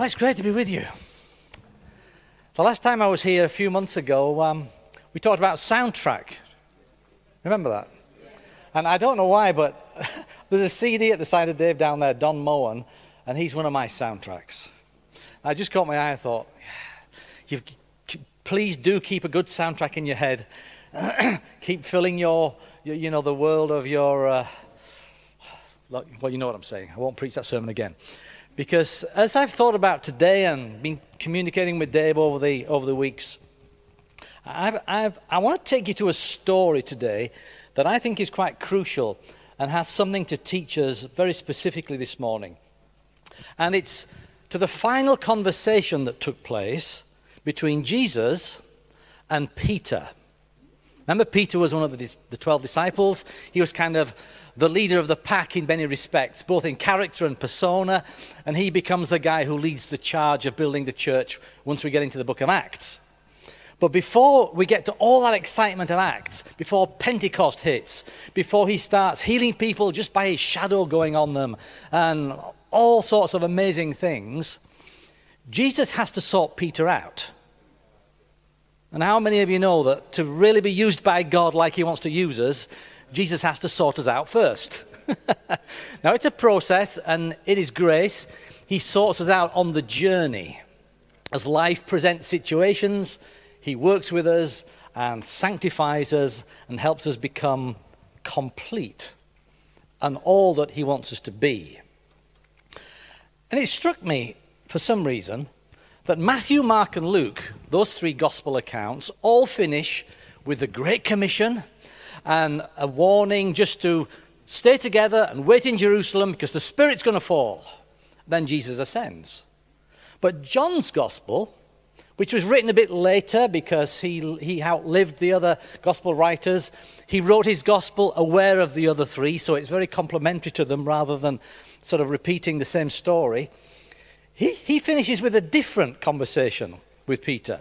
Well, it's great to be with you. The last time I was here a few months ago, um, we talked about soundtrack. Remember that? And I don't know why, but there's a CD at the side of Dave down there, Don Moen, and he's one of my soundtracks. I just caught my eye. I thought, You've, please do keep a good soundtrack in your head. keep filling your, you know, the world of your. Uh, well, you know what I'm saying. I won't preach that sermon again. Because as I've thought about today and been communicating with Dave over the, over the weeks, I've, I've, I want to take you to a story today that I think is quite crucial and has something to teach us very specifically this morning. And it's to the final conversation that took place between Jesus and Peter. Remember, Peter was one of the, the 12 disciples. He was kind of the leader of the pack in many respects, both in character and persona. And he becomes the guy who leads the charge of building the church once we get into the book of Acts. But before we get to all that excitement of Acts, before Pentecost hits, before he starts healing people just by his shadow going on them, and all sorts of amazing things, Jesus has to sort Peter out. And how many of you know that to really be used by God like he wants to use us, Jesus has to sort us out first? now, it's a process and it is grace. He sorts us out on the journey. As life presents situations, he works with us and sanctifies us and helps us become complete and all that He wants us to be. And it struck me, for some reason, that Matthew, Mark, and Luke, those three gospel accounts, all finish with the Great Commission and a warning just to stay together and wait in Jerusalem because the Spirit's going to fall. Then Jesus ascends. But John's gospel which was written a bit later because he, he outlived the other gospel writers. He wrote his gospel aware of the other three, so it's very complementary to them rather than sort of repeating the same story. He, he finishes with a different conversation with Peter.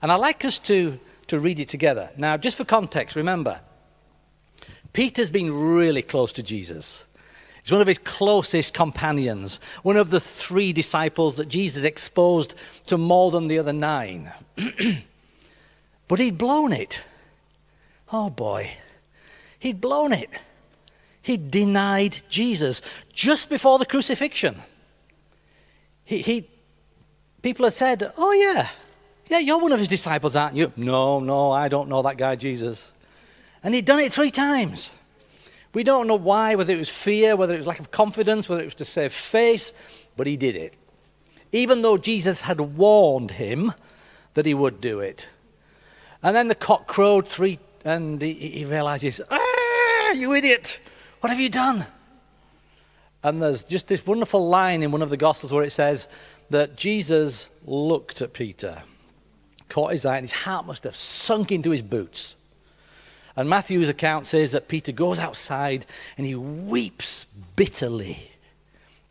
And I'd like us to, to read it together. Now, just for context, remember, Peter's been really close to Jesus. He's one of his closest companions, one of the three disciples that Jesus exposed to more than the other nine. but he'd blown it. Oh boy, he'd blown it. He denied Jesus just before the crucifixion. He, he, people had said, Oh, yeah, yeah, you're one of his disciples, aren't you? No, no, I don't know that guy, Jesus. And he'd done it three times. We don't know why, whether it was fear, whether it was lack of confidence, whether it was to save face, but he did it. Even though Jesus had warned him that he would do it. And then the cock crowed three, and he, he realizes, Ah, you idiot! What have you done? And there's just this wonderful line in one of the Gospels where it says that Jesus looked at Peter, caught his eye, and his heart must have sunk into his boots. And Matthew's account says that Peter goes outside and he weeps bitterly.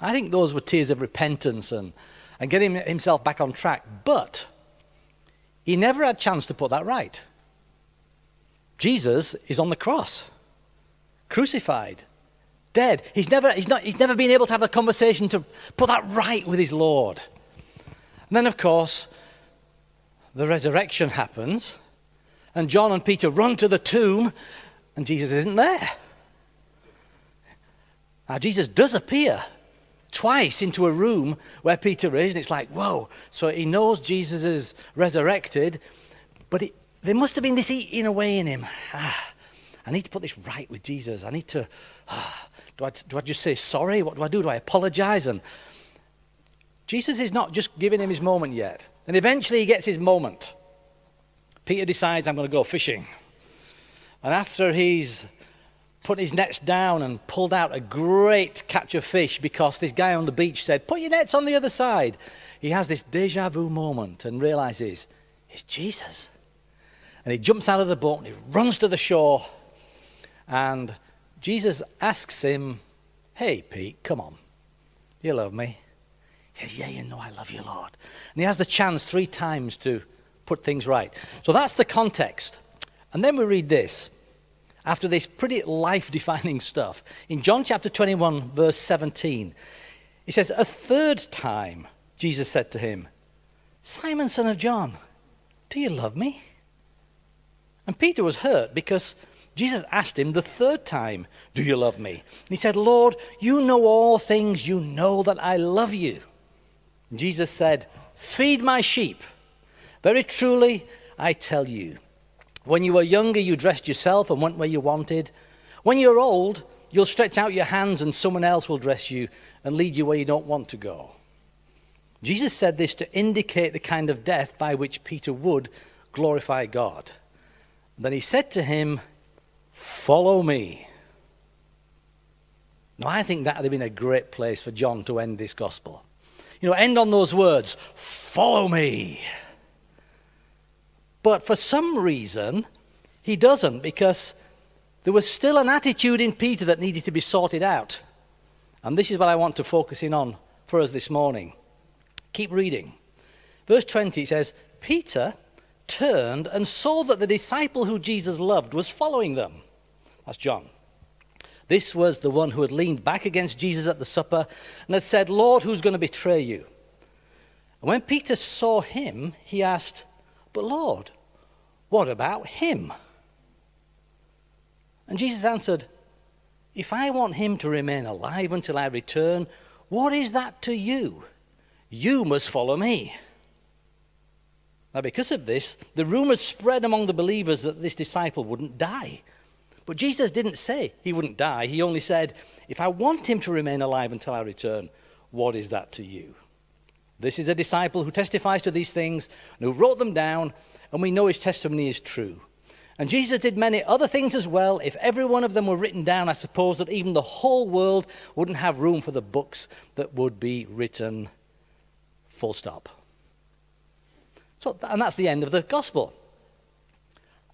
I think those were tears of repentance and, and getting himself back on track. But he never had a chance to put that right. Jesus is on the cross, crucified, dead. He's never, he's, not, he's never been able to have a conversation to put that right with his Lord. And then, of course, the resurrection happens and John and Peter run to the tomb, and Jesus isn't there. Now, Jesus does appear twice into a room where Peter is, and it's like, whoa. So he knows Jesus is resurrected, but it, there must have been this eating away in him. Ah, I need to put this right with Jesus. I need to. Ah, do, I, do I just say sorry? What do I do? Do I apologize? And Jesus is not just giving him his moment yet. And eventually he gets his moment. Peter decides, I'm going to go fishing. And after he's put his nets down and pulled out a great catch of fish because this guy on the beach said, Put your nets on the other side. He has this deja vu moment and realizes it's Jesus. And he jumps out of the boat and he runs to the shore. And Jesus asks him, Hey, Pete, come on. You love me? He says, Yeah, you know I love you, Lord. And he has the chance three times to put things right. So that's the context. And then we read this. After this pretty life defining stuff, in John chapter 21, verse 17, he says, A third time, Jesus said to him, Simon, son of John, do you love me? And Peter was hurt because Jesus asked him the third time, Do you love me? And he said, Lord, you know all things. You know that I love you. And Jesus said, Feed my sheep. Very truly, I tell you, when you were younger, you dressed yourself and went where you wanted. When you're old, you'll stretch out your hands and someone else will dress you and lead you where you don't want to go. Jesus said this to indicate the kind of death by which Peter would glorify God. Then he said to him, Follow me. Now, I think that would have been a great place for John to end this gospel. You know, end on those words, Follow me. But for some reason, he doesn't because there was still an attitude in Peter that needed to be sorted out. And this is what I want to focus in on for us this morning. Keep reading. Verse 20 says, Peter turned and saw that the disciple who Jesus loved was following them. That's John. This was the one who had leaned back against Jesus at the supper and had said, Lord, who's going to betray you? And when Peter saw him, he asked, But Lord, what about him? And Jesus answered, If I want him to remain alive until I return, what is that to you? You must follow me. Now, because of this, the rumors spread among the believers that this disciple wouldn't die. But Jesus didn't say he wouldn't die. He only said, If I want him to remain alive until I return, what is that to you? This is a disciple who testifies to these things and who wrote them down, and we know his testimony is true. And Jesus did many other things as well. If every one of them were written down, I suppose that even the whole world wouldn't have room for the books that would be written Full stop. So, and that's the end of the gospel.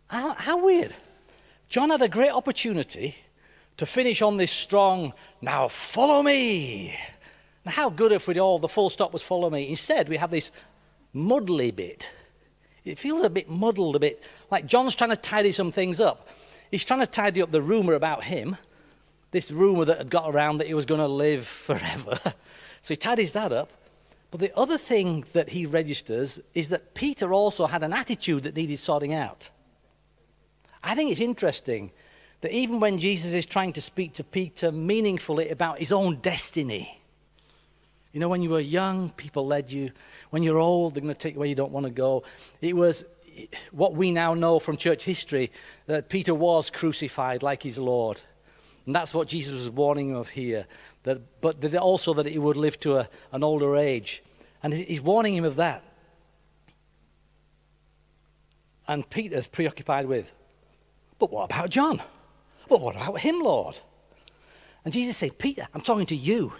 How, how weird. John had a great opportunity to finish on this strong, now follow me. How good if we'd all, the full stop was follow me. Instead, we have this muddly bit. It feels a bit muddled, a bit like John's trying to tidy some things up. He's trying to tidy up the rumor about him, this rumor that had got around that he was going to live forever. so he tidies that up. But the other thing that he registers is that Peter also had an attitude that needed sorting out. I think it's interesting that even when Jesus is trying to speak to Peter meaningfully about his own destiny, you know, when you were young, people led you. When you're old, they're going to take you where you don't want to go. It was what we now know from church history that Peter was crucified like his Lord. And that's what Jesus was warning him of here. That, but that also that he would live to a, an older age. And he's warning him of that. And Peter's preoccupied with, but what about John? But what about him, Lord? And Jesus said, Peter, I'm talking to you.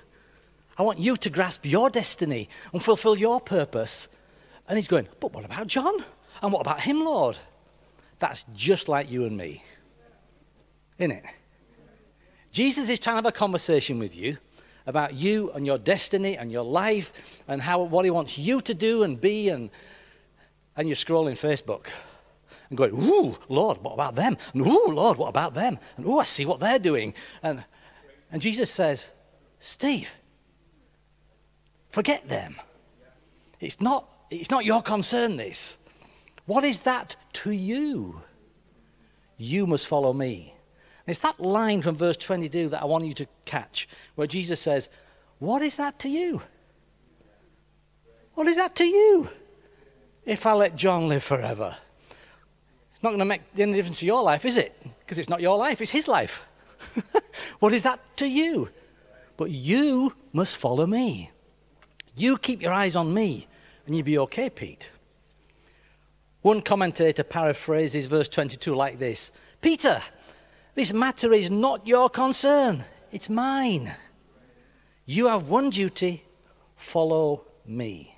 I want you to grasp your destiny and fulfill your purpose. And he's going, But what about John? And what about him, Lord? That's just like you and me. Isn't it? Jesus is trying to have a conversation with you about you and your destiny and your life and how, what he wants you to do and be, and, and you're scrolling Facebook and going, Ooh, Lord, what about them? And Ooh, Lord, what about them? And Ooh, I see what they're doing. And, and Jesus says, Steve, forget them. It's not, it's not your concern, this. What is that to you? You must follow me. It's that line from verse 22 that I want you to catch, where Jesus says, What is that to you? What is that to you? If I let John live forever, it's not going to make any difference to your life, is it? Because it's not your life, it's his life. what is that to you? But you must follow me. You keep your eyes on me, and you'll be okay, Pete. One commentator paraphrases verse 22 like this Peter, this matter is not your concern, it's mine. You have one duty follow me.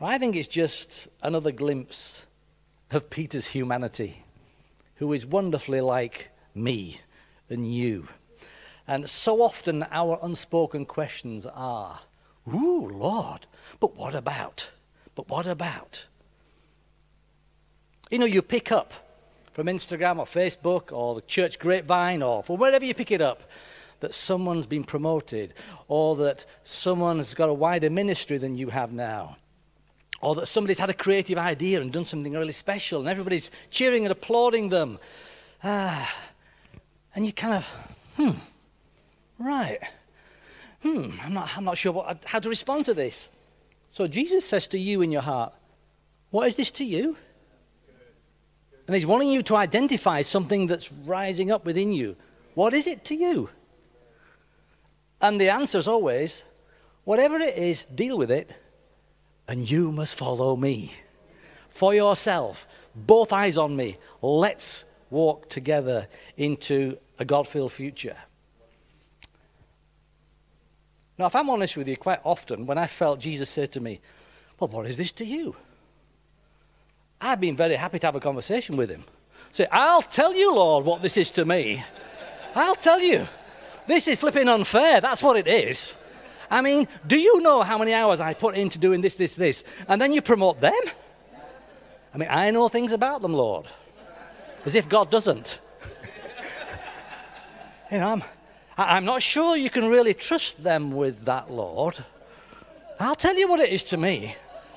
I think it's just another glimpse of Peter's humanity, who is wonderfully like me and you. And so often our unspoken questions are, Ooh, Lord, but what about? But what about? You know, you pick up from Instagram or Facebook or the church grapevine or from wherever you pick it up, that someone's been promoted, or that someone's got a wider ministry than you have now, or that somebody's had a creative idea and done something really special, and everybody's cheering and applauding them. Ah, and you kind of, hmm, right, hmm, I'm not, I'm not sure what, how to respond to this. So Jesus says to you in your heart, What is this to you? And he's wanting you to identify something that's rising up within you. What is it to you? And the answer is always, whatever it is, deal with it, and you must follow me. For yourself, both eyes on me. Let's walk together into a God filled future. Now, if I'm honest with you, quite often when I felt Jesus say to me, Well, what is this to you? I've been very happy to have a conversation with him. Say, I'll tell you, Lord, what this is to me. I'll tell you. This is flipping unfair. That's what it is. I mean, do you know how many hours I put into doing this, this, this? And then you promote them? I mean, I know things about them, Lord. As if God doesn't. you know, I'm, I'm not sure you can really trust them with that, Lord. I'll tell you what it is to me.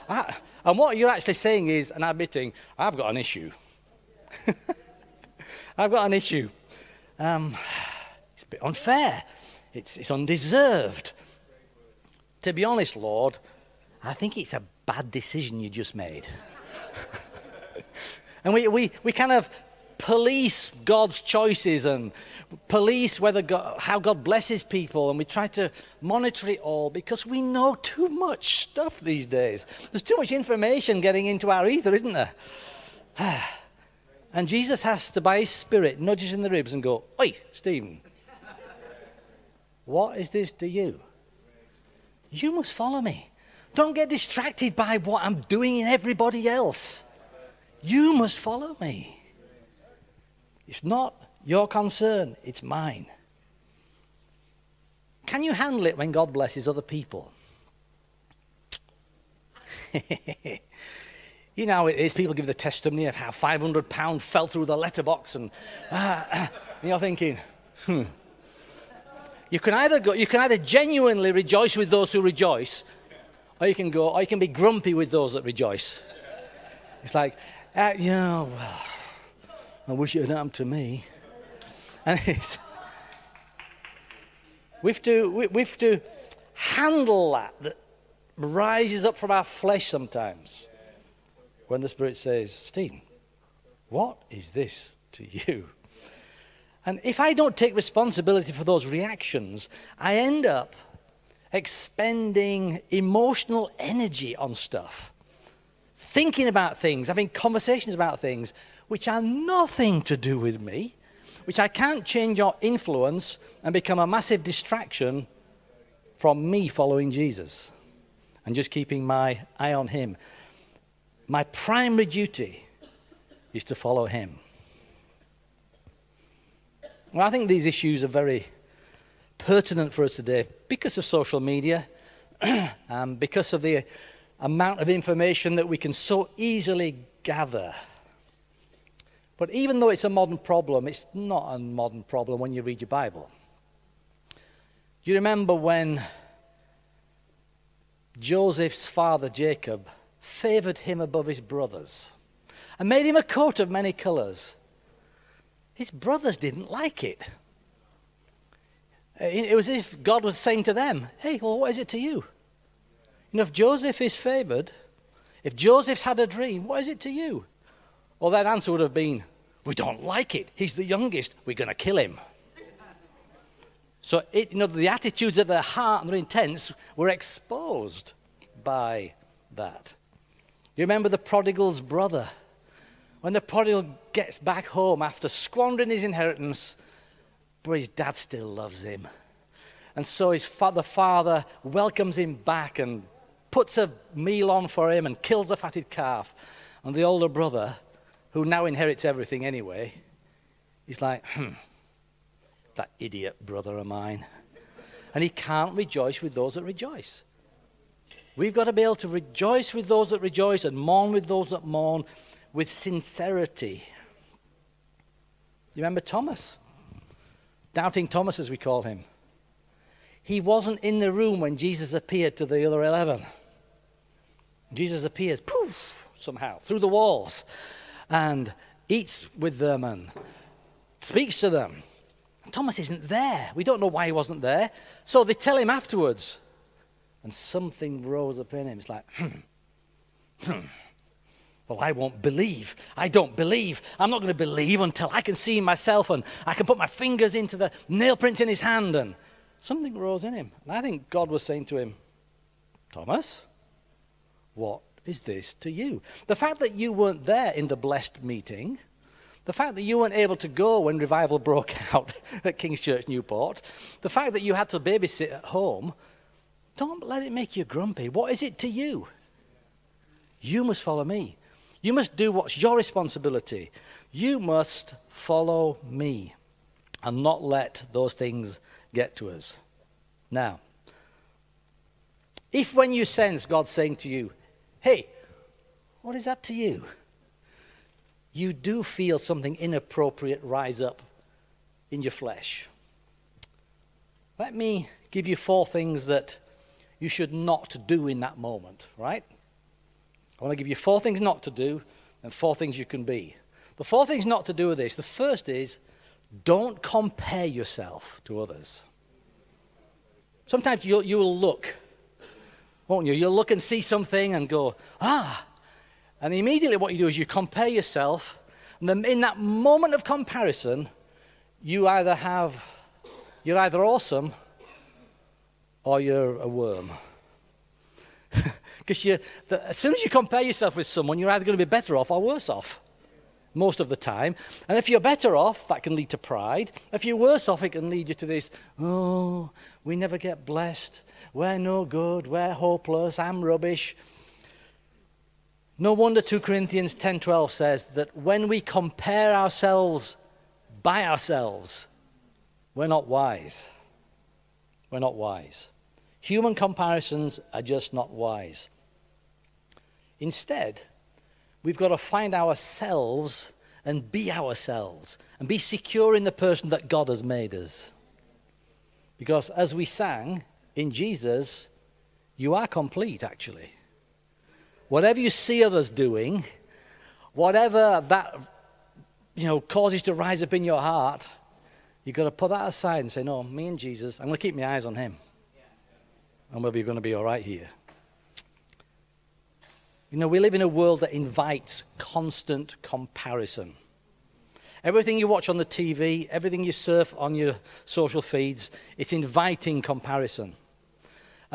I, and what you're actually saying is, and admitting, I've got an issue. I've got an issue. Um, it's a bit unfair. It's, it's undeserved. To be honest, Lord, I think it's a bad decision you just made. and we, we, we kind of police God's choices and police whether God, how God blesses people, and we try to monitor it all because we know too much stuff these days. There's too much information getting into our ether, isn't there? and Jesus has to, by his Spirit, nudge us in the ribs and go, Oi, Stephen, what is this to you? You must follow me. Don't get distracted by what I'm doing in everybody else. You must follow me. It's not your concern, it's mine. Can you handle it when God blesses other people? you know, it is people give the testimony of how £500 fell through the letterbox, and, uh, and you're thinking, hmm. You can, either go, you can either genuinely rejoice with those who rejoice, or you can go, or you can be grumpy with those that rejoice. It's like, uh, you know, well, I wish it had happened to me. And it's, we have to, we, we have to handle that that rises up from our flesh sometimes when the Spirit says, Stephen, what is this to you? And if I don't take responsibility for those reactions, I end up expending emotional energy on stuff, thinking about things, having conversations about things which are nothing to do with me, which I can't change or influence and become a massive distraction from me following Jesus and just keeping my eye on Him. My primary duty is to follow Him. Well, I think these issues are very pertinent for us today because of social media, and um, because of the amount of information that we can so easily gather. But even though it's a modern problem, it's not a modern problem when you read your Bible. You remember when Joseph's father Jacob favored him above his brothers and made him a coat of many colors? His brothers didn't like it. Uh, it was as if God was saying to them, Hey, well, what is it to you? You know, if Joseph is favored, if Joseph's had a dream, what is it to you? Well, that answer would have been, We don't like it. He's the youngest. We're going to kill him. So, it, you know, the attitudes of their heart and their intents were exposed by that. You remember the prodigal's brother? When the prodigal gets back home after squandering his inheritance, but his dad still loves him. And so his father, father welcomes him back and puts a meal on for him and kills a fatted calf. And the older brother who now inherits everything anyway, he's like, hmm, that idiot brother of mine. And he can't rejoice with those that rejoice. We've got to be able to rejoice with those that rejoice and mourn with those that mourn with sincerity. You remember Thomas? Doubting Thomas, as we call him. he wasn't in the room when Jesus appeared to the other 11. Jesus appears, poof, somehow, through the walls and eats with them and speaks to them. Thomas isn't there. We don't know why he wasn't there. So they tell him afterwards. And something rose up in him. It's like, hmm, hmm. Well, I won't believe. I don't believe. I'm not going to believe until I can see myself and I can put my fingers into the nail prints in his hand. And something rose in him. And I think God was saying to him, Thomas, what is this to you? The fact that you weren't there in the blessed meeting, the fact that you weren't able to go when revival broke out at King's Church Newport, the fact that you had to babysit at home, don't let it make you grumpy. What is it to you? You must follow me. You must do what's your responsibility. You must follow me and not let those things get to us. Now, if when you sense God saying to you, hey, what is that to you? You do feel something inappropriate rise up in your flesh. Let me give you four things that you should not do in that moment, right? I want to give you four things not to do and four things you can be. The four things not to do with this the first is don't compare yourself to others. Sometimes you'll, you'll look, won't you? You'll look and see something and go, ah. And immediately what you do is you compare yourself. And then in that moment of comparison, you either have, you're either awesome or you're a worm. Because as soon as you compare yourself with someone, you're either going to be better off or worse off most of the time. And if you're better off, that can lead to pride. If you're worse off, it can lead you to this, oh, we never get blessed. We're no good. We're hopeless. I'm rubbish. No wonder 2 Corinthians 10:12 says that when we compare ourselves by ourselves, we're not wise. We're not wise. Human comparisons are just not wise. Instead, we've got to find ourselves and be ourselves and be secure in the person that God has made us. Because as we sang in Jesus, you are complete actually. Whatever you see others doing, whatever that you know causes to rise up in your heart, you've got to put that aside and say, No, me and Jesus, I'm going to keep my eyes on him. And we'll be going to be all right here. You know, we live in a world that invites constant comparison. Everything you watch on the TV, everything you surf on your social feeds, it's inviting comparison.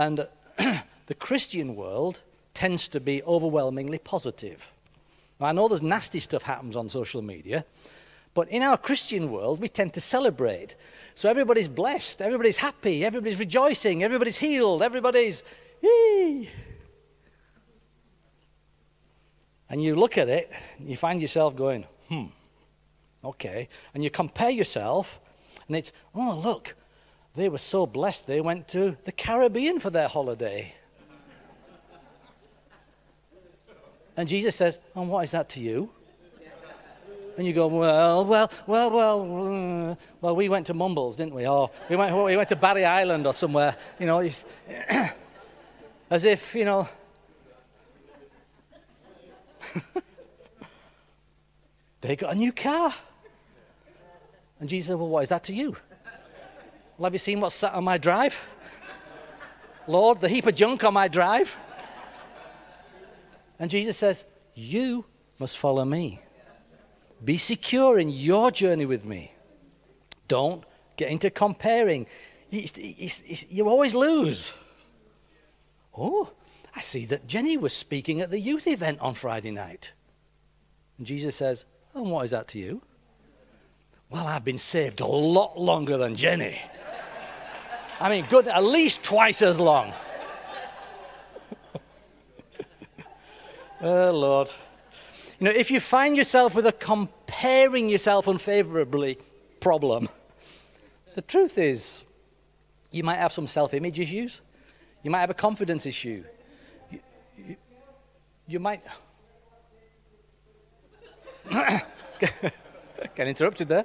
And the Christian world tends to be overwhelmingly positive. Now, I know there's nasty stuff happens on social media, but in our Christian world, we tend to celebrate. So everybody's blessed, everybody's happy, everybody's rejoicing, everybody's healed, everybody's, yee. And you look at it, you find yourself going, hmm, okay. And you compare yourself, and it's, oh, look, they were so blessed they went to the Caribbean for their holiday. And Jesus says, and what is that to you? And you go, well, well, well, well, uh, well, we went to Mumbles, didn't we? Or we went, we went to Barry Island or somewhere, you know, as if, you know, they got a new car. And Jesus said, Well, what is that to you? Well, have you seen what's sat on my drive? Lord, the heap of junk on my drive. And Jesus says, You must follow me. Be secure in your journey with me. Don't get into comparing. You always lose. Oh, I see that Jenny was speaking at the youth event on Friday night. And Jesus says, And what is that to you? Well, I've been saved a lot longer than Jenny. I mean, good, at least twice as long. oh, Lord. You know, if you find yourself with a comparing yourself unfavorably problem, the truth is, you might have some self image issues. You might have a confidence issue you might. Get interrupted there.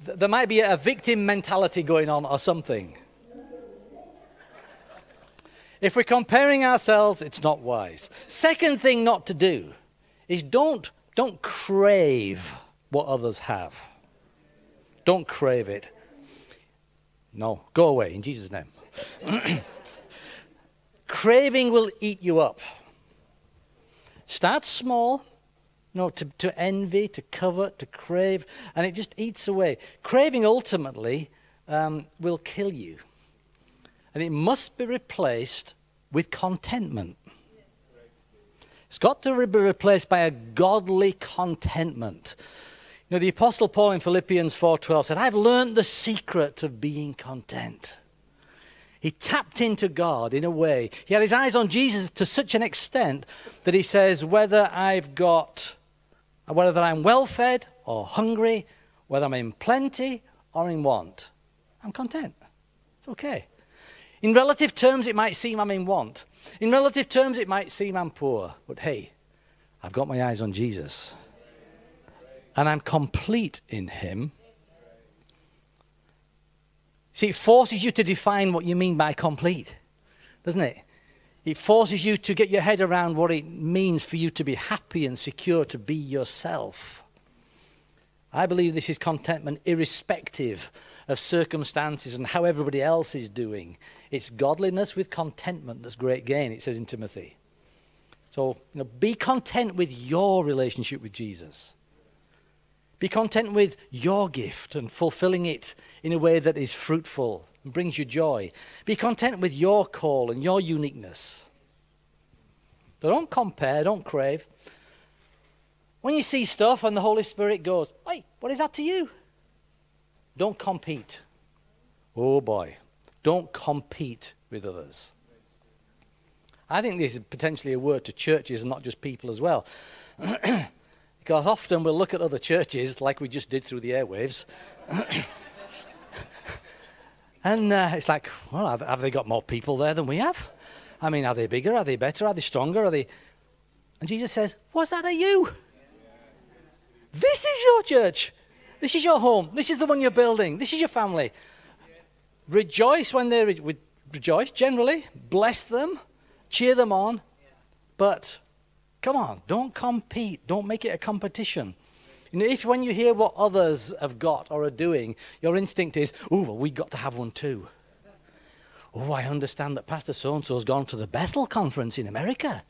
There might be a victim mentality going on or something. If we're comparing ourselves, it's not wise. Second thing not to do is don't, don't crave what others have. Don't crave it. No, go away in Jesus' name. Craving will eat you up. Start small, you know, to, to envy, to covet, to crave, and it just eats away. Craving ultimately um, will kill you. And it must be replaced with contentment. It's got to be replaced by a godly contentment. You know, the Apostle Paul in Philippians 4.12 said, I've learned the secret of being content. He tapped into God in a way. He had his eyes on Jesus to such an extent that he says, whether I've got, whether I'm well fed or hungry, whether I'm in plenty or in want, I'm content. It's okay. In relative terms, it might seem I'm in want. In relative terms, it might seem I'm poor. But hey, I've got my eyes on Jesus. And I'm complete in Him. See, it forces you to define what you mean by complete, doesn't it? It forces you to get your head around what it means for you to be happy and secure, to be yourself. I believe this is contentment irrespective of circumstances and how everybody else is doing. It's godliness with contentment that's great gain, it says in Timothy. So, you know, be content with your relationship with Jesus. Be content with your gift and fulfilling it in a way that is fruitful and brings you joy. Be content with your call and your uniqueness. don't compare, don't crave. When you see stuff and the Holy Spirit goes, Hey, what is that to you? Don't compete. Oh boy, don't compete with others. I think this is potentially a word to churches and not just people as well. because often we'll look at other churches like we just did through the airwaves. and uh, it's like, well, have, have they got more people there than we have? I mean, are they bigger? Are they better? Are they stronger? Are they. And Jesus says, What's that of you? This is your church. This is your home. This is the one you're building. This is your family. Rejoice when they re- rejoice, generally. Bless them. Cheer them on. But come on, don't compete. Don't make it a competition. You know, if when you hear what others have got or are doing, your instinct is, oh, well, we got to have one too. Oh, I understand that Pastor so and so has gone to the Bethel conference in America.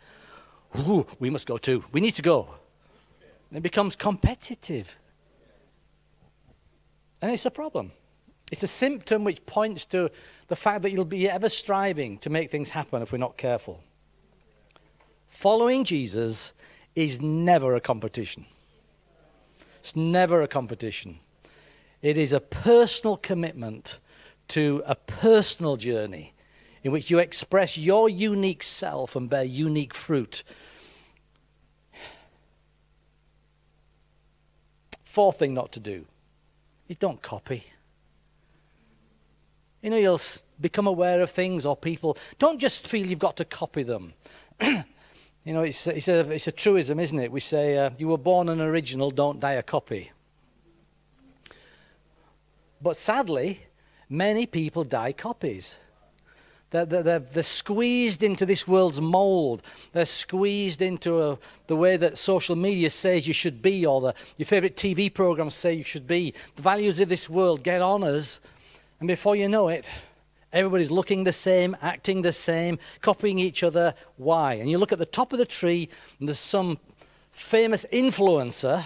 Ooh, we must go too. We need to go. It becomes competitive. And it's a problem. It's a symptom which points to the fact that you'll be ever striving to make things happen if we're not careful. Following Jesus is never a competition. It's never a competition. It is a personal commitment to a personal journey in which you express your unique self and bear unique fruit Fourth thing not to do is don't copy. You know, you'll become aware of things or people. Don't just feel you've got to copy them. you know, it's, it's, a, it's a truism, isn't it? We say, uh, you were born an original, don't die a copy. But sadly, many people die copies. They're, they're, they're, squeezed into this world's mold. They're squeezed into a, the way that social media says you should be, or the, your favorite TV programs say you should be. The values of this world get on us, and before you know it, everybody's looking the same, acting the same, copying each other. Why? And you look at the top of the tree, and there's some famous influencer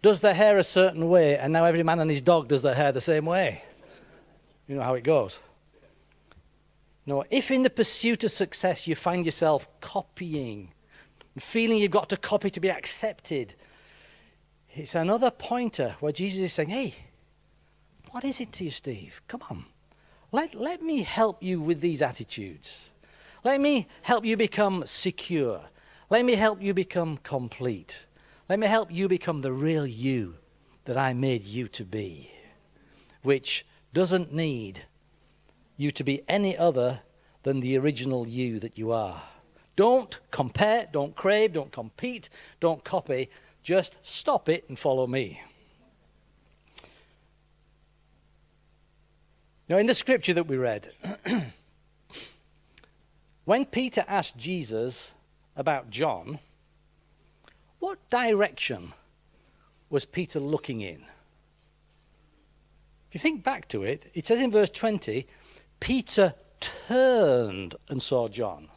does their hair a certain way, and now every man and his dog does their hair the same way. You know how it goes. No, if in the pursuit of success you find yourself copying, feeling you've got to copy to be accepted, it's another pointer where Jesus is saying, hey, what is it to you, Steve? Come on. Let, let me help you with these attitudes. Let me help you become secure. Let me help you become complete. Let me help you become the real you that I made you to be, which doesn't need you to be any other than the original you that you are. Don't compare, don't crave, don't compete, don't copy. Just stop it and follow me. Now, in the scripture that we read, when Peter asked Jesus about John, what direction was Peter looking in? If you think back to it, it says in verse 20, Peter turned and saw John.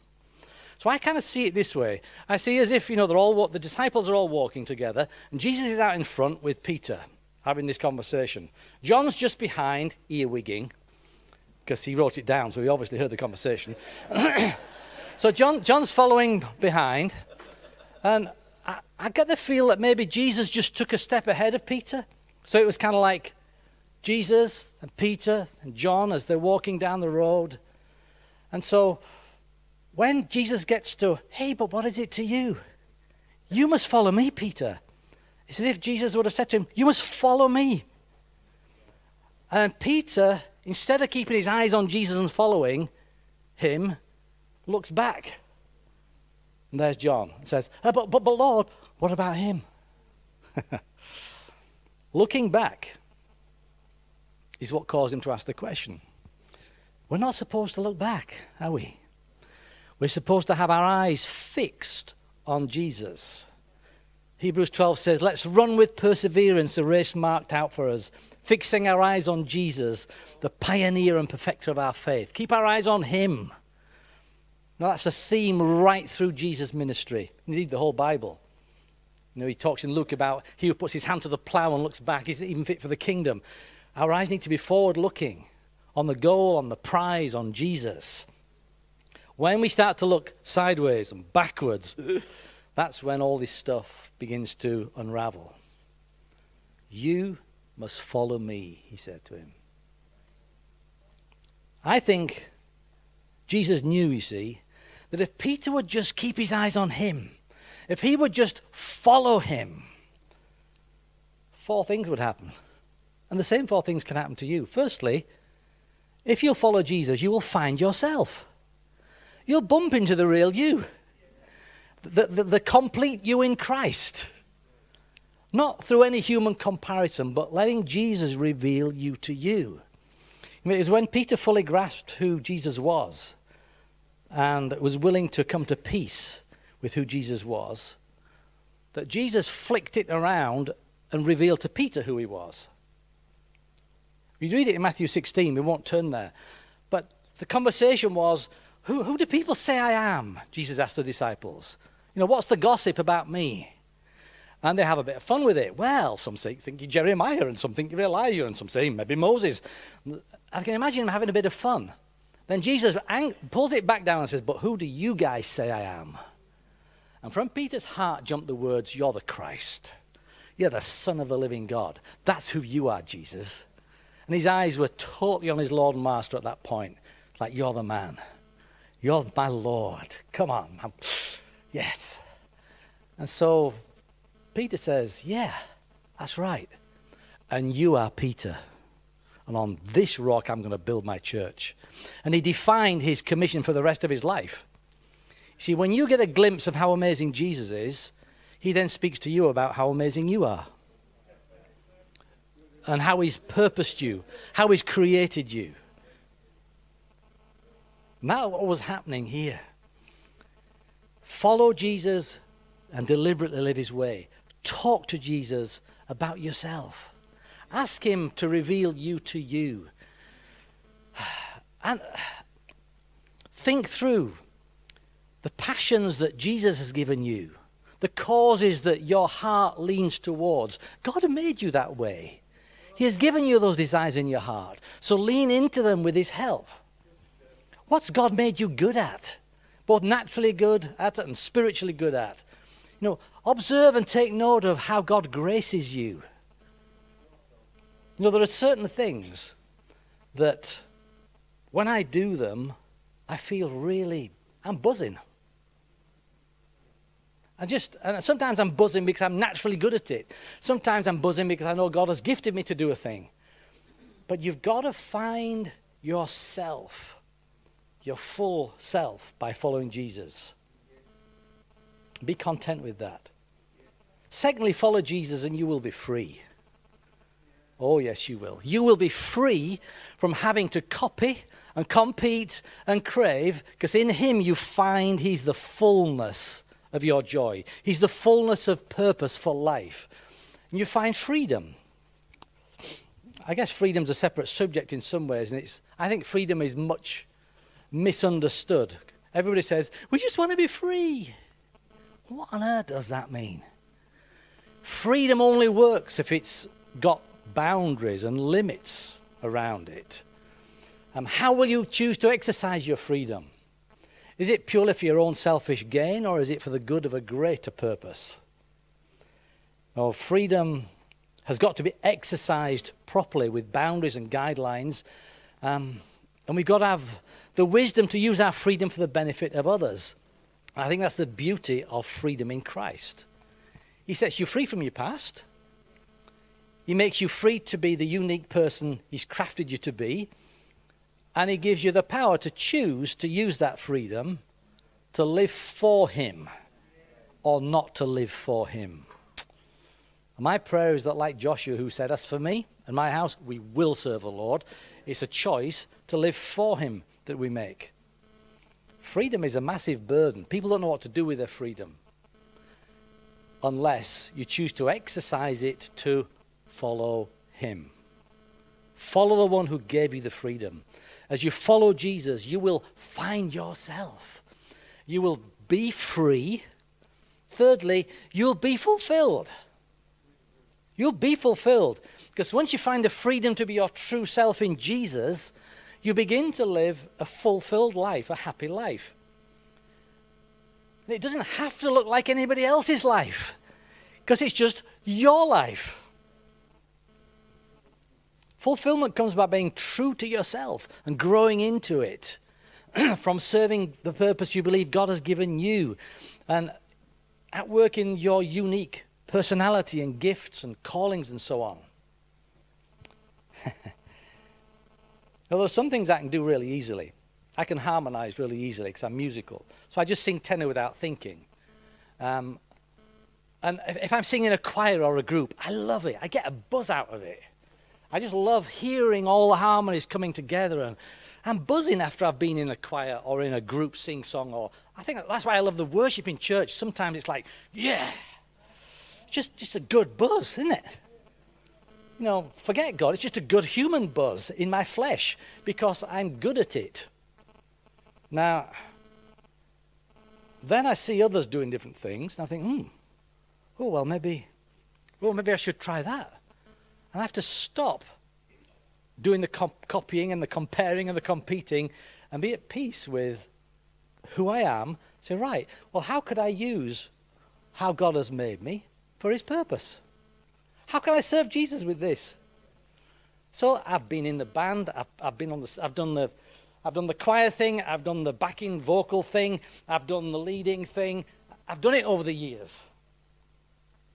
So I kind of see it this way. I see as if, you know, they're all, the disciples are all walking together, and Jesus is out in front with Peter having this conversation. John's just behind, earwigging, because he wrote it down, so he obviously heard the conversation. so John, John's following behind, and I, I get the feel that maybe Jesus just took a step ahead of Peter. So it was kind of like Jesus and Peter and John as they're walking down the road. And so when Jesus gets to, hey, but what is it to you? You must follow me, Peter. It's as if Jesus would have said to him, You must follow me. And Peter, instead of keeping his eyes on Jesus and following him, looks back. And there's John and says, oh, but, but, but Lord, what about him? Looking back is what caused him to ask the question. We're not supposed to look back, are we? We're supposed to have our eyes fixed on Jesus. Hebrews 12 says, Let's run with perseverance the race marked out for us, fixing our eyes on Jesus, the pioneer and perfecter of our faith. Keep our eyes on Him. Now, that's a theme right through Jesus' ministry. Indeed, the whole Bible. You know, he talks in Luke about he who puts his hand to the plow and looks back isn't even fit for the kingdom. Our eyes need to be forward looking on the goal, on the prize, on Jesus. When we start to look sideways and backwards, that's when all this stuff begins to unravel. You must follow me, he said to him. I think Jesus knew, you see, that if Peter would just keep his eyes on him, if he would just follow him, four things would happen. And the same four things can happen to you. Firstly, if you'll follow Jesus, you will find yourself. You'll bump into the real you the, the, the complete you in Christ. Not through any human comparison, but letting Jesus reveal you to you. It was when Peter fully grasped who Jesus was and was willing to come to peace with who Jesus was that Jesus flicked it around and revealed to Peter who he was. You read it in Matthew 16, we won't turn there. But the conversation was who, who do people say I am? Jesus asked the disciples. You know, what's the gossip about me? And they have a bit of fun with it. Well, some say, think you're Jeremiah, and some think you're Elijah, and some say maybe Moses. I can imagine them having a bit of fun. Then Jesus pulls it back down and says, But who do you guys say I am? And from Peter's heart jumped the words, You're the Christ. You're the Son of the living God. That's who you are, Jesus. And his eyes were totally on his Lord and Master at that point. Like, You're the man. You're my Lord. Come on. I'm, Yes. And so Peter says, Yeah, that's right. And you are Peter. And on this rock, I'm going to build my church. And he defined his commission for the rest of his life. See, when you get a glimpse of how amazing Jesus is, he then speaks to you about how amazing you are. And how he's purposed you, how he's created you. Now, what was happening here? Follow Jesus and deliberately live his way. Talk to Jesus about yourself. Ask him to reveal you to you. And think through the passions that Jesus has given you, the causes that your heart leans towards. God made you that way. He has given you those desires in your heart. So lean into them with his help. What's God made you good at? both naturally good at and spiritually good at. You know, observe and take note of how God graces you. You know, there are certain things that when I do them, I feel really, I'm buzzing. I just, and sometimes I'm buzzing because I'm naturally good at it. Sometimes I'm buzzing because I know God has gifted me to do a thing. But you've got to find yourself your full self by following Jesus. Be content with that. Secondly, follow Jesus and you will be free. Oh, yes, you will. You will be free from having to copy and compete and crave, because in Him you find He's the fullness of your joy. He's the fullness of purpose for life. And you find freedom. I guess freedom's a separate subject in some ways, and it's, I think freedom is much misunderstood. Everybody says, we just want to be free. What on earth does that mean? Freedom only works if it's got boundaries and limits around it. Um, how will you choose to exercise your freedom? Is it purely for your own selfish gain or is it for the good of a greater purpose? Well, freedom has got to be exercised properly with boundaries and guidelines. Um, and we've got to have the wisdom to use our freedom for the benefit of others. I think that's the beauty of freedom in Christ. He sets you free from your past. He makes you free to be the unique person He's crafted you to be. And He gives you the power to choose to use that freedom to live for Him or not to live for Him. My prayer is that, like Joshua, who said, As for me and my house, we will serve the Lord, it's a choice to live for Him that we make. Freedom is a massive burden. People don't know what to do with their freedom unless you choose to exercise it to follow Him. Follow the one who gave you the freedom. As you follow Jesus, you will find yourself. You will be free. Thirdly, you'll be fulfilled. You'll be fulfilled. Because once you find the freedom to be your true self in Jesus, you begin to live a fulfilled life, a happy life. And it doesn't have to look like anybody else's life, because it's just your life. Fulfillment comes by being true to yourself and growing into it, from serving the purpose you believe God has given you, and at work in your unique personality and gifts and callings and so on. Although some things I can do really easily. I can harmonize really easily because I'm musical. So I just sing tenor without thinking. Um, and if I'm singing a choir or a group, I love it. I get a buzz out of it. I just love hearing all the harmonies coming together. And I'm buzzing after I've been in a choir or in a group sing song. Or I think that's why I love the worship in church. Sometimes it's like, yeah, just, just a good buzz, isn't it? you know, forget God. It's just a good human buzz in my flesh because I'm good at it. Now, then I see others doing different things, and I think, hmm, oh, well, maybe, well, maybe I should try that. And I have to stop doing the comp- copying and the comparing and the competing and be at peace with who I am. Say, right, well, how could I use how God has made me for his purpose? How can I serve Jesus with this? So I've been in the band. I've, I've been on the. I've done the. I've done the choir thing. I've done the backing vocal thing. I've done the leading thing. I've done it over the years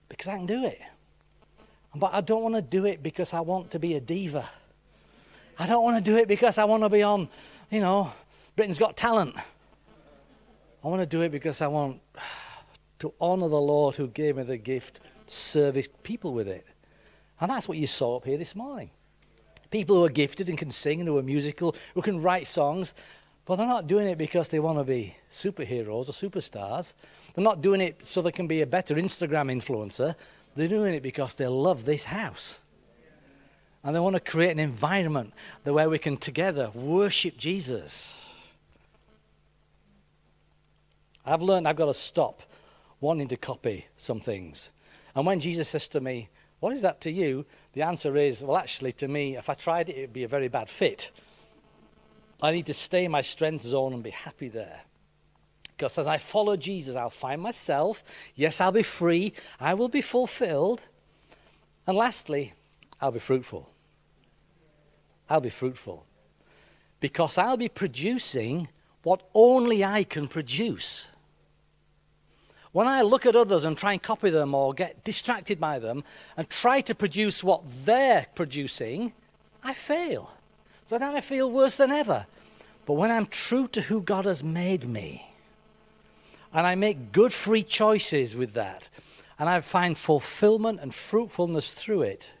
because I can do it. But I don't want to do it because I want to be a diva. I don't want to do it because I want to be on, you know, Britain's Got Talent. I want to do it because I want to honor the Lord who gave me the gift service people with it. And that's what you saw up here this morning. People who are gifted and can sing and who are musical, who can write songs, but they're not doing it because they want to be superheroes or superstars. They're not doing it so they can be a better Instagram influencer. They're doing it because they love this house. And they want to create an environment where we can together worship Jesus. I've learned I've got to stop wanting to copy some things and when Jesus says to me, What is that to you? The answer is, Well, actually, to me, if I tried it, it would be a very bad fit. I need to stay in my strength zone and be happy there. Because as I follow Jesus, I'll find myself. Yes, I'll be free. I will be fulfilled. And lastly, I'll be fruitful. I'll be fruitful. Because I'll be producing what only I can produce. When I look at others and try and copy them or get distracted by them and try to produce what they're producing, I fail. So then I feel worse than ever. But when I'm true to who God has made me, and I make good free choices with that, and I find fulfillment and fruitfulness through it,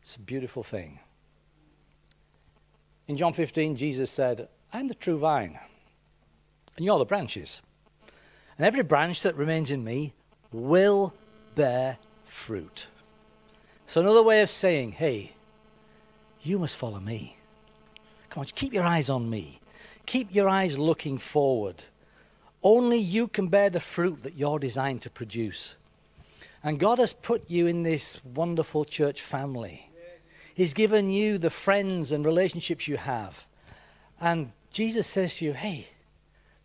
it's a beautiful thing. In John 15, Jesus said, I'm the true vine, and you're the branches. And every branch that remains in me will bear fruit. So, another way of saying, hey, you must follow me. Come on, keep your eyes on me. Keep your eyes looking forward. Only you can bear the fruit that you're designed to produce. And God has put you in this wonderful church family. He's given you the friends and relationships you have. And Jesus says to you, hey,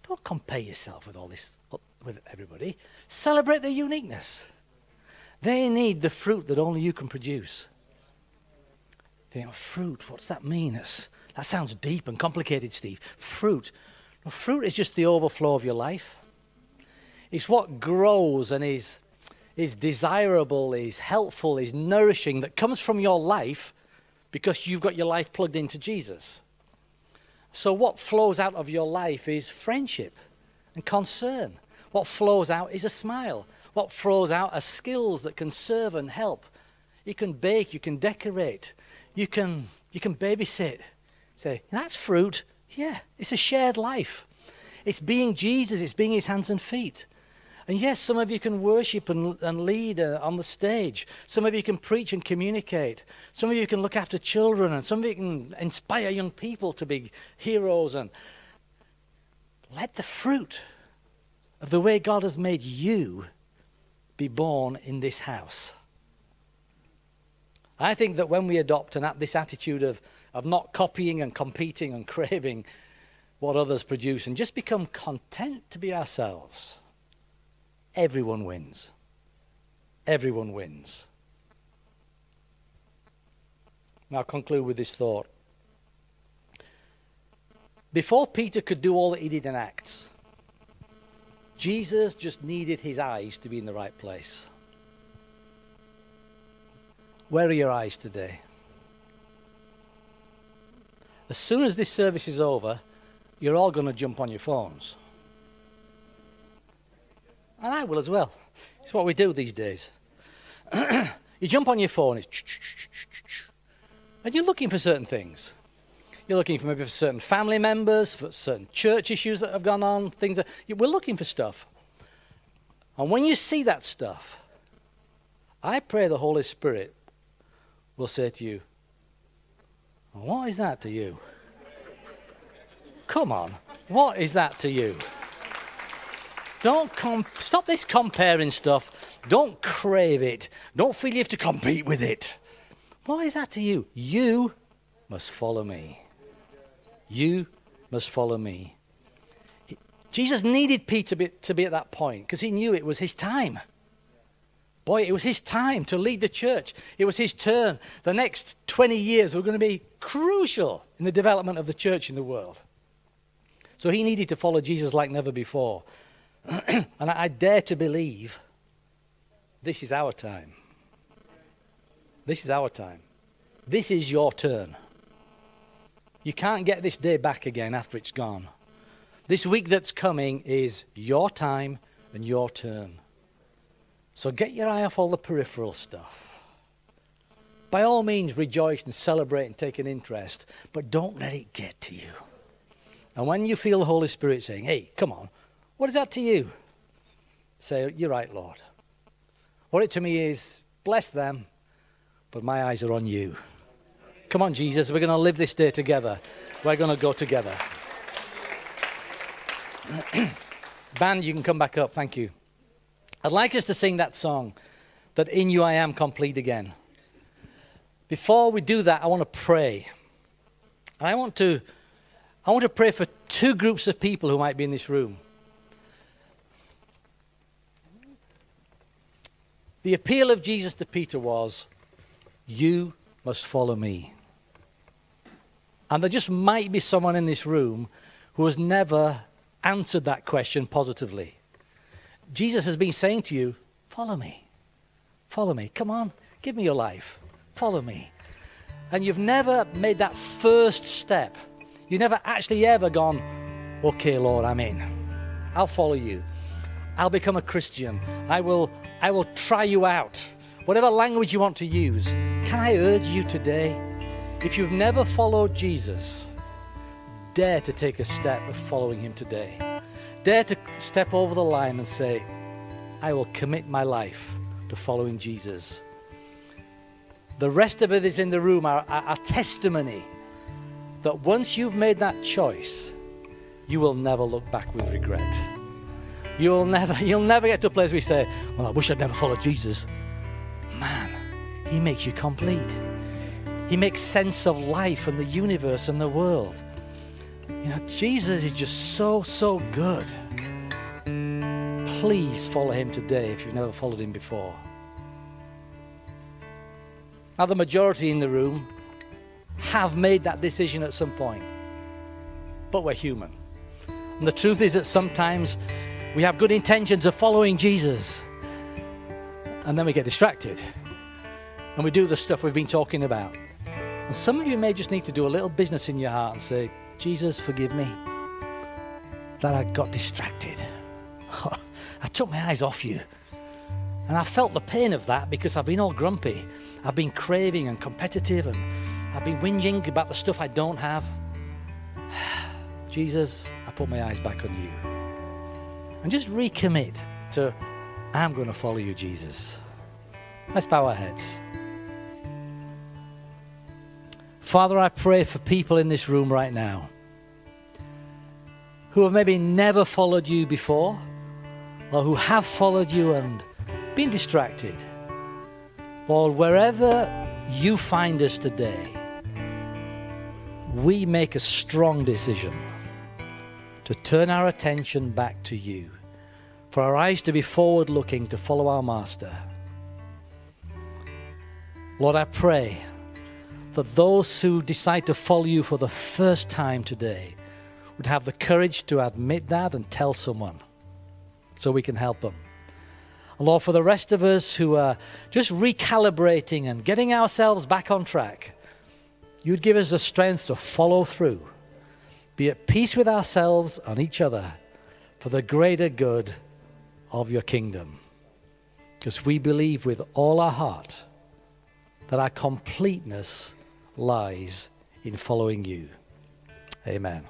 don't compare yourself with all this, with everybody. Celebrate their uniqueness. They need the fruit that only you can produce. Think, of fruit, what does that mean? It's, that sounds deep and complicated, Steve. Fruit. Fruit is just the overflow of your life. It's what grows and is, is desirable, is helpful, is nourishing that comes from your life because you've got your life plugged into Jesus. So, what flows out of your life is friendship and concern. What flows out is a smile. What flows out are skills that can serve and help. You can bake, you can decorate, you can, you can babysit. Say, that's fruit. Yeah, it's a shared life. It's being Jesus, it's being his hands and feet. And yes, some of you can worship and, and lead uh, on the stage. Some of you can preach and communicate. Some of you can look after children, and some of you can inspire young people to be heroes. And let the fruit of the way God has made you be born in this house. I think that when we adopt an, this attitude of, of not copying and competing and craving what others produce and just become content to be ourselves, everyone wins. Everyone wins. Now, I'll conclude with this thought. Before Peter could do all that he did in Acts, Jesus just needed his eyes to be in the right place. Where are your eyes today? As soon as this service is over, you're all going to jump on your phones. And I will as well. It's what we do these days. you jump on your phone, it's and you're looking for certain things. You're looking for maybe for certain family members, for certain church issues that have gone on, things that we're looking for stuff. And when you see that stuff, I pray the Holy Spirit will say to you, What is that to you? Come on, what is that to you? Don't com- stop this comparing stuff. Don't crave it. Don't feel you have to compete with it. What is that to you? You must follow me. You must follow me. Jesus needed Peter to be at that point because he knew it was his time. Boy, it was his time to lead the church. It was his turn. The next 20 years were going to be crucial in the development of the church in the world. So he needed to follow Jesus like never before. and I dare to believe this is our time. This is our time. This is your turn. You can't get this day back again after it's gone. This week that's coming is your time and your turn. So get your eye off all the peripheral stuff. By all means, rejoice and celebrate and take an interest, but don't let it get to you. And when you feel the Holy Spirit saying, hey, come on, what is that to you? Say, you're right, Lord. What it to me is, bless them, but my eyes are on you. Come on, Jesus, we're going to live this day together. We're going to go together. Band, you can come back up. Thank you. I'd like us to sing that song, that in you I am complete again. Before we do that, I want to pray. And I want to I want to pray for two groups of people who might be in this room. The appeal of Jesus to Peter was, You must follow me. And there just might be someone in this room who has never answered that question positively. Jesus has been saying to you, Follow me. Follow me. Come on, give me your life. Follow me. And you've never made that first step. You've never actually ever gone, Okay, Lord, I'm in. I'll follow you. I'll become a Christian. I will, I will try you out. Whatever language you want to use. Can I urge you today? If you've never followed Jesus, dare to take a step of following Him today. Dare to step over the line and say, I will commit my life to following Jesus. The rest of it is in the room, our, our, testimony that once you've made that choice, you will never look back with regret. You'll never, you'll never get to a place where you say, Well, I wish I'd never followed Jesus. Man, He makes you complete. He makes sense of life and the universe and the world. You know, Jesus is just so, so good. Please follow Him today if you've never followed Him before. Now, the majority in the room have made that decision at some point, but we're human. And the truth is that sometimes we have good intentions of following Jesus, and then we get distracted and we do the stuff we've been talking about. And some of you may just need to do a little business in your heart and say, Jesus, forgive me that I got distracted. I took my eyes off you. And I felt the pain of that because I've been all grumpy. I've been craving and competitive and I've been whinging about the stuff I don't have. Jesus, I put my eyes back on you. And just recommit to, I'm going to follow you, Jesus. Let's bow our heads. Father, I pray for people in this room right now who have maybe never followed you before or who have followed you and been distracted. Lord, wherever you find us today, we make a strong decision to turn our attention back to you, for our eyes to be forward looking to follow our Master. Lord, I pray that those who decide to follow you for the first time today would have the courage to admit that and tell someone so we can help them. And Lord, for the rest of us who are just recalibrating and getting ourselves back on track, you'd give us the strength to follow through, be at peace with ourselves and each other for the greater good of your kingdom. Because we believe with all our heart that our completeness lies in following you. Amen.